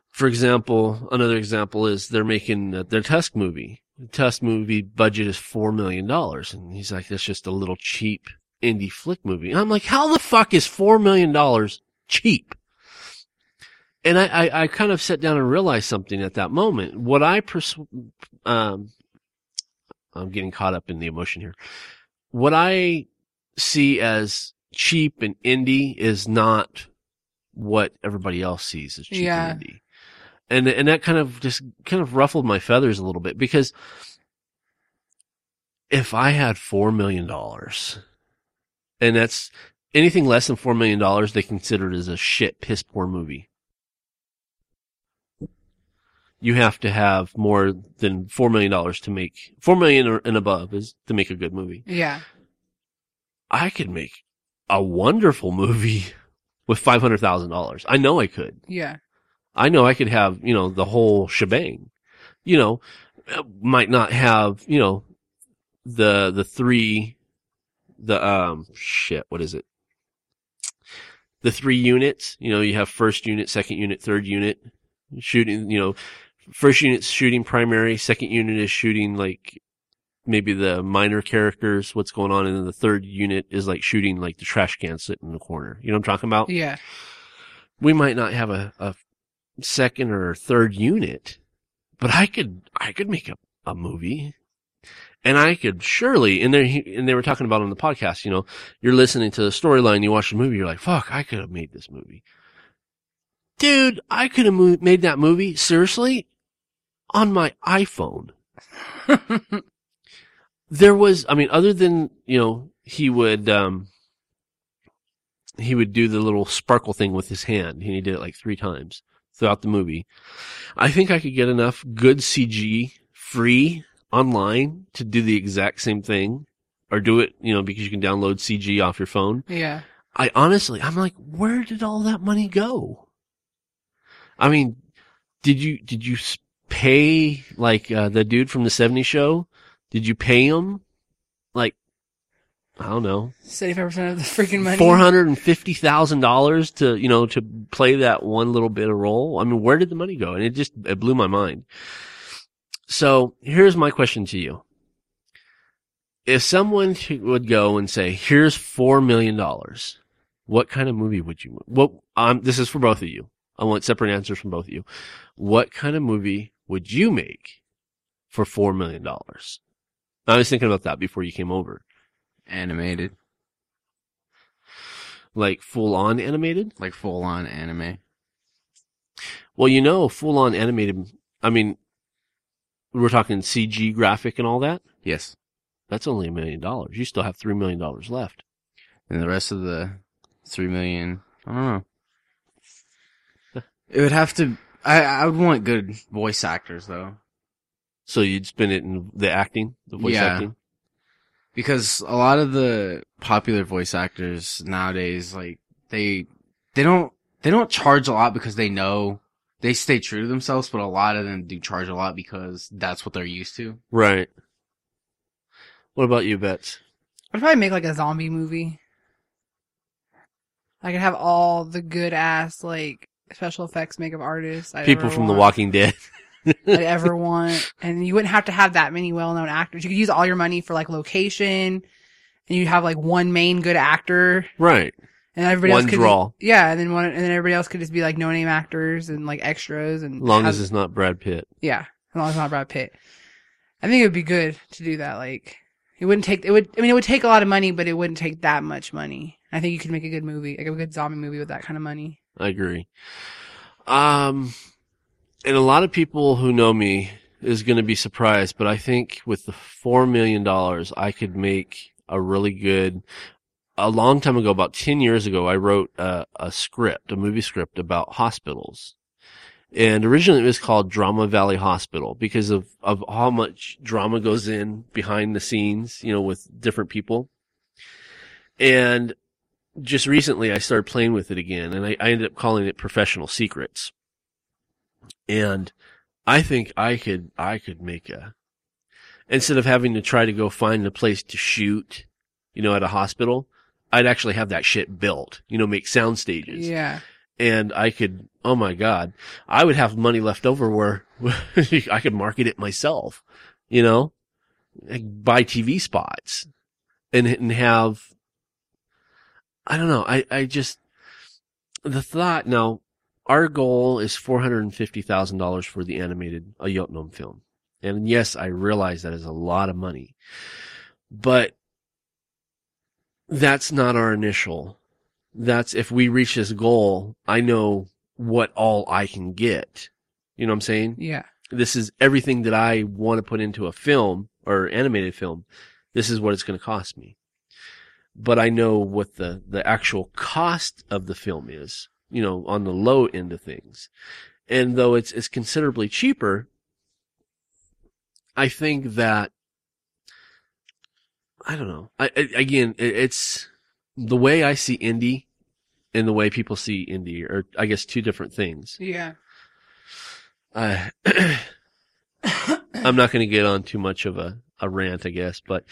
For example, another example is they're making uh, their Tusk movie. The Tusk movie budget is four million dollars, and he's like, "That's just a little cheap indie flick movie." And I'm like, "How the fuck is four million dollars cheap?" And I, I, I kind of sat down and realized something at that moment. What I pers- um, I'm getting caught up in the emotion here. What I see as cheap and indie is not what everybody else sees as cheap Yeah. and indie. And and that kind of just kind of ruffled my feathers a little bit because if I had four million dollars, and that's anything less than four million dollars, they consider it as a shit piss poor movie. You have to have more than four million dollars to make four million or, and above is to make a good movie. Yeah. I could make a wonderful movie with five hundred thousand dollars. I know I could. Yeah. I know I could have, you know, the whole shebang. You know, might not have, you know, the, the three, the, um, shit, what is it? The three units, you know, you have first unit, second unit, third unit shooting, you know, first unit's shooting primary, second unit is shooting like maybe the minor characters, what's going on, and then the third unit is like shooting like the trash can sitting in the corner. You know what I'm talking about? Yeah. we might not have a, a second or third unit, but I could, I could make a, a movie and I could surely, and they, and they were talking about on the podcast, you know, you're listening to the storyline, you watch the movie, you're like, fuck, I could have made this movie. Dude, I could have made that movie, seriously, on my iPhone. there was, I mean, other than, you know, he would, um, he would do the little sparkle thing with his hand. and He did it like three times throughout the movie. I think I could get enough good CG free online to do the exact same thing or do it, you know, because you can download CG off your phone. Yeah. I honestly, I'm like, where did all that money go? I mean, did you, did you pay like, uh, the dude from the 70s show? Did you pay him like, I don't know, Seventy-five percent of the freaking money. four hundred and fifty thousand dollars to you know to play that one little bit of role. I mean, where did the money go? And it just it blew my mind. So here's my question to you: If someone would go and say, "Here's four million dollars," what kind of movie would you? What? Um, this is for both of you. I want separate answers from both of you. What kind of movie would you make for four million dollars? I was thinking about that before you came over. Animated, Like full on animated? like full on anime. Well, you know, full on animated. I mean, we're talking CG graphic and all that. Yes, That's only a million dollars. You still have three million dollars left. and the rest of the three million. I don't know. It would have to. I I would want good voice actors though, So you'd spend it in the acting, the voice Yeah. acting. because a lot of the popular voice actors nowadays, like they they don't they don't charge a lot because they know they stay true to themselves, but a lot of them do charge a lot because that's what they're used to. Right. What about you, Bets? I'd probably make like a zombie movie. I could have all the good ass like special effects makeup artists. I'd People from The Walking Dead. I'd ever want, and you wouldn't have to have that many well known actors. You could use all your money for like location, and you have like one main good actor, Right. and everybody One else could draw. yeah, and then one, and then everybody else could just be like no name actors and like extras, and As long have- as it's not Brad Pitt. yeah, as long as it's not Brad Pitt. I think it would be good to do that. Like, it wouldn't take, it would, I mean, it would take a lot of money, but it wouldn't take that much money. I think you could make a good movie, like a good zombie movie with that kind of money. I agree. Um, and a lot of people who know me is going to be surprised, but I think with the four million dollars, I could make a really good. A long time ago, about ten years ago, I wrote a, a script, a movie script about hospitals, and originally it was called Drama Valley Hospital because of of how much drama goes in behind the scenes, you know, with different people, and just recently I started playing with it again and I, I ended up calling it professional secrets. And I think I could, I could make a, instead of having to try to go find a place to shoot, you know, at a hospital, I'd actually have that shit built, you know, make sound stages. Yeah. And I could, oh my God, I would have money left over where I could market it myself, you know, like buy TV spots and, and have I don't know. I, I just, the thought now, our goal is $450,000 for the animated A Yotnum film. And yes, I realize that is a lot of money, but that's not our initial. That's if we reach this goal, I know what all I can get. You know what I'm saying? Yeah. This is everything that I want to put into a film or animated film This is what it's going to cost me. But I know what the, the actual cost of the film is, you know, on the low end of things. And though it's, it's considerably cheaper, I think that, I don't know. I, I again, it, it's the way I see indie and the way people see indie are, I guess, two different things. Yeah. Uh, I'm not going to get on too much of a, a rant, I guess, but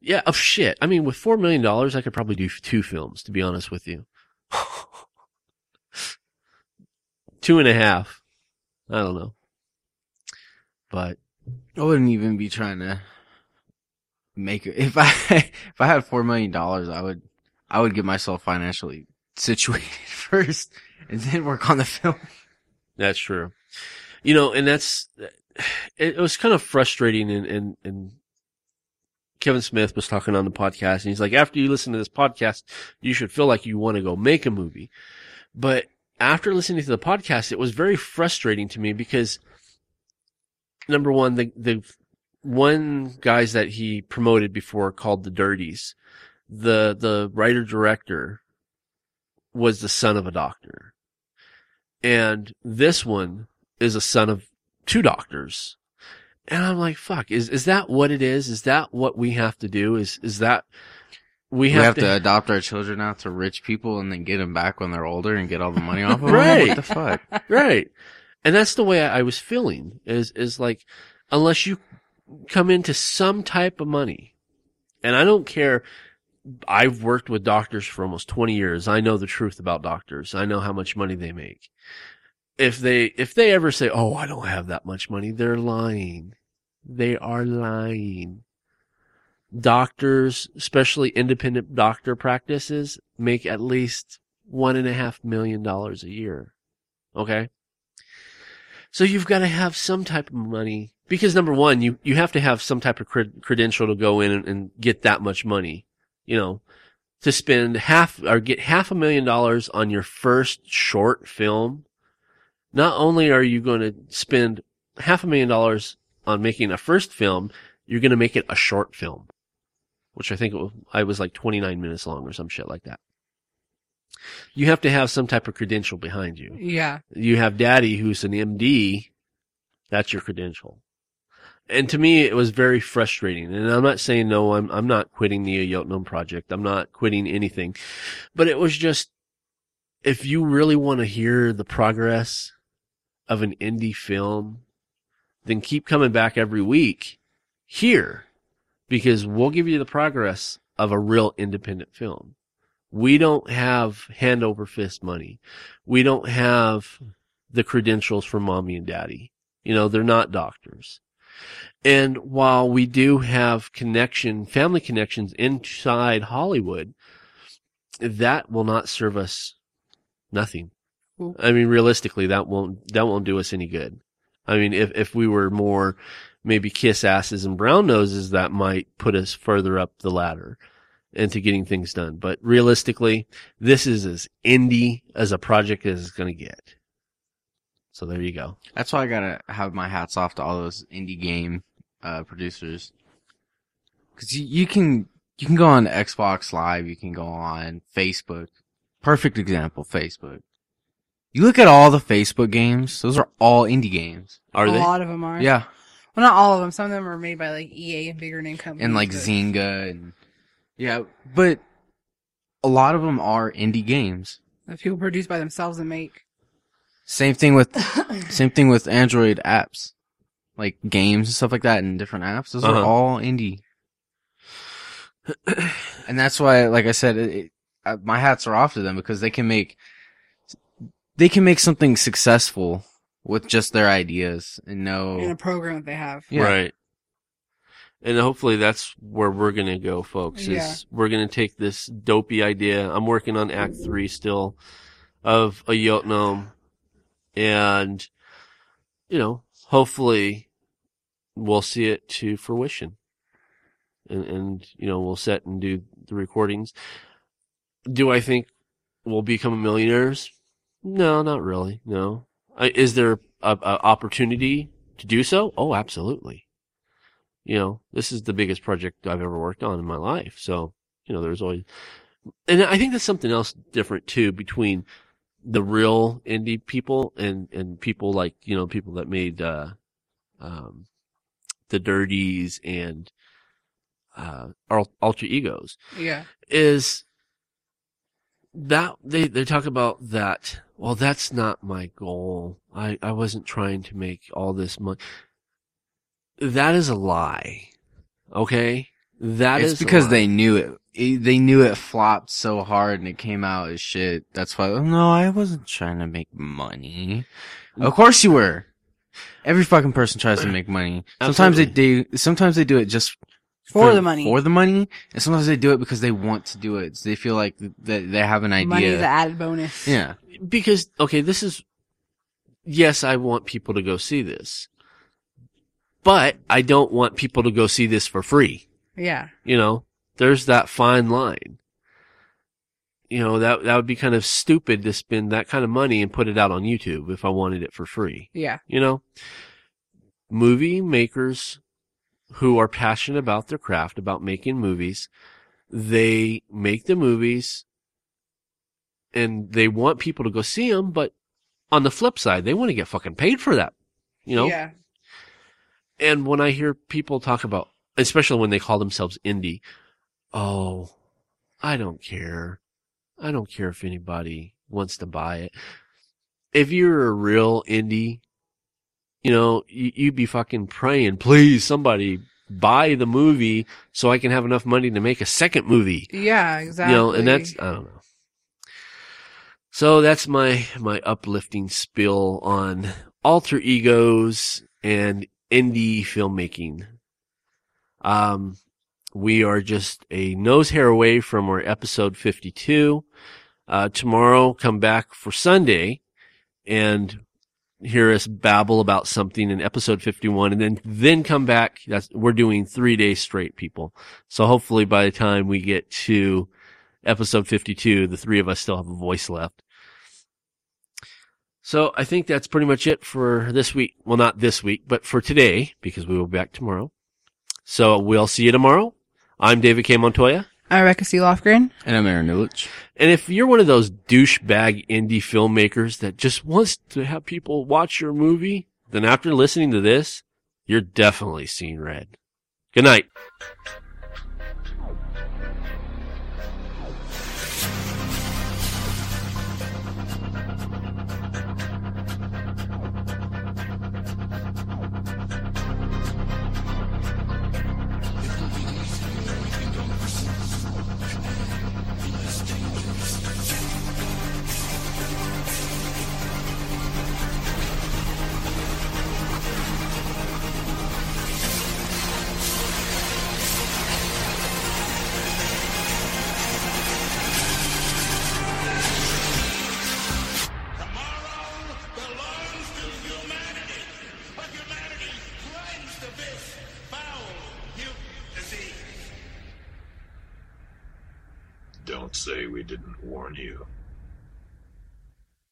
yeah, of shit. I mean, with $4 million, I could probably do two films, to be honest with you. two and a half. I don't know. But I wouldn't even be trying to make it. If I, if I had four million dollars, I would, I would get myself financially situated first and then work on the film. that's true. You know, and that's, it, it was kind of frustrating and, and, and Kevin Smith was talking on the podcast and he's like, after you listen to this podcast, you should feel like you want to go make a movie. But after listening to the podcast, it was very frustrating to me because number one, the, the one guys that he promoted before called the Dirties, the, the writer director was the son of a doctor. And this one is a son of two doctors. And I'm like, fuck, is, is that what it is? Is that what we have to do? Is, is that we We have, have, to, to, adopt our children out to rich people and then get them back when they're older and get all the money off of them. Right. What the fuck? right. And that's the way I, I was feeling is, is like, unless you come into some type of money, and I don't care. I've worked with doctors for almost 20 years. I know the truth about doctors. I know how much money they make. If they, if they ever say, Oh, I don't have that much money, they're lying. They are lying. Doctors, especially independent doctor practices, make at least one and a half million dollars a year. Okay. So you've got to have some type of money because number one, you, you have to have some type of cred- credential to go in and, and get that much money, you know, to spend half or get half a million dollars on your first short film. Not only are you going to spend half a million dollars on making a first film, you're going to make it a short film, which I think it was, I was like 29 minutes long or some shit like that. You have to have some type of credential behind you Yeah. you have daddy who's an MD, that's your credential. And to me, it was very frustrating. And I'm not saying no, I'm, I'm not quitting the Yotnam project. I'm not quitting anything, but it was just, if you really want to hear the progress of an indie film, then keep coming back every week here because we'll give you the progress of a real independent film. We don't have hand over fist money. We don't have the credentials from mommy and daddy. You know, they're not doctors. And while we do have connection, family connections inside Hollywood, that will not serve us nothing. Cool. I mean, realistically, that won't, that won't do us any good. I mean, if, if we were more maybe kiss asses and brown noses, that might put us further up the ladder into getting things done. But realistically, this is as indie as a project as it's going to get. So there you go. That's why I gotta have my hats off to all those indie game uh, producers. Cause you, you can you can go on Xbox Live, you can go on Facebook. Perfect example, Facebook. You look at all the Facebook games; those are all indie games. Are a they? A lot of them are. Yeah, Well, not all of them. Some of them are made by like EA and bigger name companies. and like but- Zynga and yeah, but a lot of them are indie games. that people produce by themselves and make. Same thing with same thing with Android apps, like games and stuff like that, and different apps. Those Uh-huh. are all indie, and that's why, like I said, it, it, uh, my hats are off to them because they can make they can make something successful with just their ideas and know. in a program that they have. Yeah. Right. And hopefully that's where we're going to go, folks, is Yeah. we're going to take this dopey idea. I'm working on act three still of a Yotnam and, you know, hopefully we'll see it to fruition and, and, you know, we'll set and do the recordings. Do I think we'll become millionaires? No, not really. No. Is there a, a opportunity to do so? Oh, absolutely. You know, this is the biggest project I've ever worked on in my life. So, you know, there's always, and I think there's something else different too between the real indie people and, and people like, you know, people that made, uh, um, the dirties and, uh, alter egos Yeah. is that they, they talk about that. Well, that's not my goal. I, I wasn't trying to make all this money. That is a lie. Okay. That is it's a because they knew it. it. They knew it flopped so hard and it came out as shit. That's why. Oh, no, I wasn't trying to make money. Of course you were. Every fucking person tries to make money. Sometimes they do. Sometimes they do it just For the money. For the money, and sometimes they do it because they want to do it. So they feel like that they have an idea. Money's the added bonus. yeah. because okay, this is yes, I want people to go see this, but I don't want people to go see this for free. Yeah. You know, there's that fine line. You know that that would be kind of stupid to spend that kind of money and put it out on YouTube if I wanted it for free. Yeah. You know, movie makers who are passionate about their craft, about making movies, they make the movies and they want people to go see them, but on the flip side, they want to get fucking paid for that. You know? Yeah. And when I hear people talk about, especially when they call themselves indie, oh, I don't care. I don't care if anybody wants to buy it. If you're a real indie, you know, you, you'd be fucking praying, please somebody buy the movie so I can have enough money to make a second movie. Yeah, exactly. You know, and that's, I don't know. So that's my, my uplifting spill on alter egos and indie filmmaking. Um, we are just a nose hair away from our episode 52. Uh, tomorrow come back for Sunday and hear us babble about something in episode 51 and then, then come back. That's, we're doing three days straight, people. So hopefully by the time we get to episode 52, the three of us still have a voice left. So I think that's pretty much it for this week. Well, not this week, but for today, because we will be back tomorrow. So we'll see you tomorrow. I'm David K. Montoya. I'm Rebecca C. Lofgren. And I'm Aaron Illich. And if you're one of those douchebag indie filmmakers that just wants to have people watch your movie, then after listening to this, you're definitely seeing red. Good night.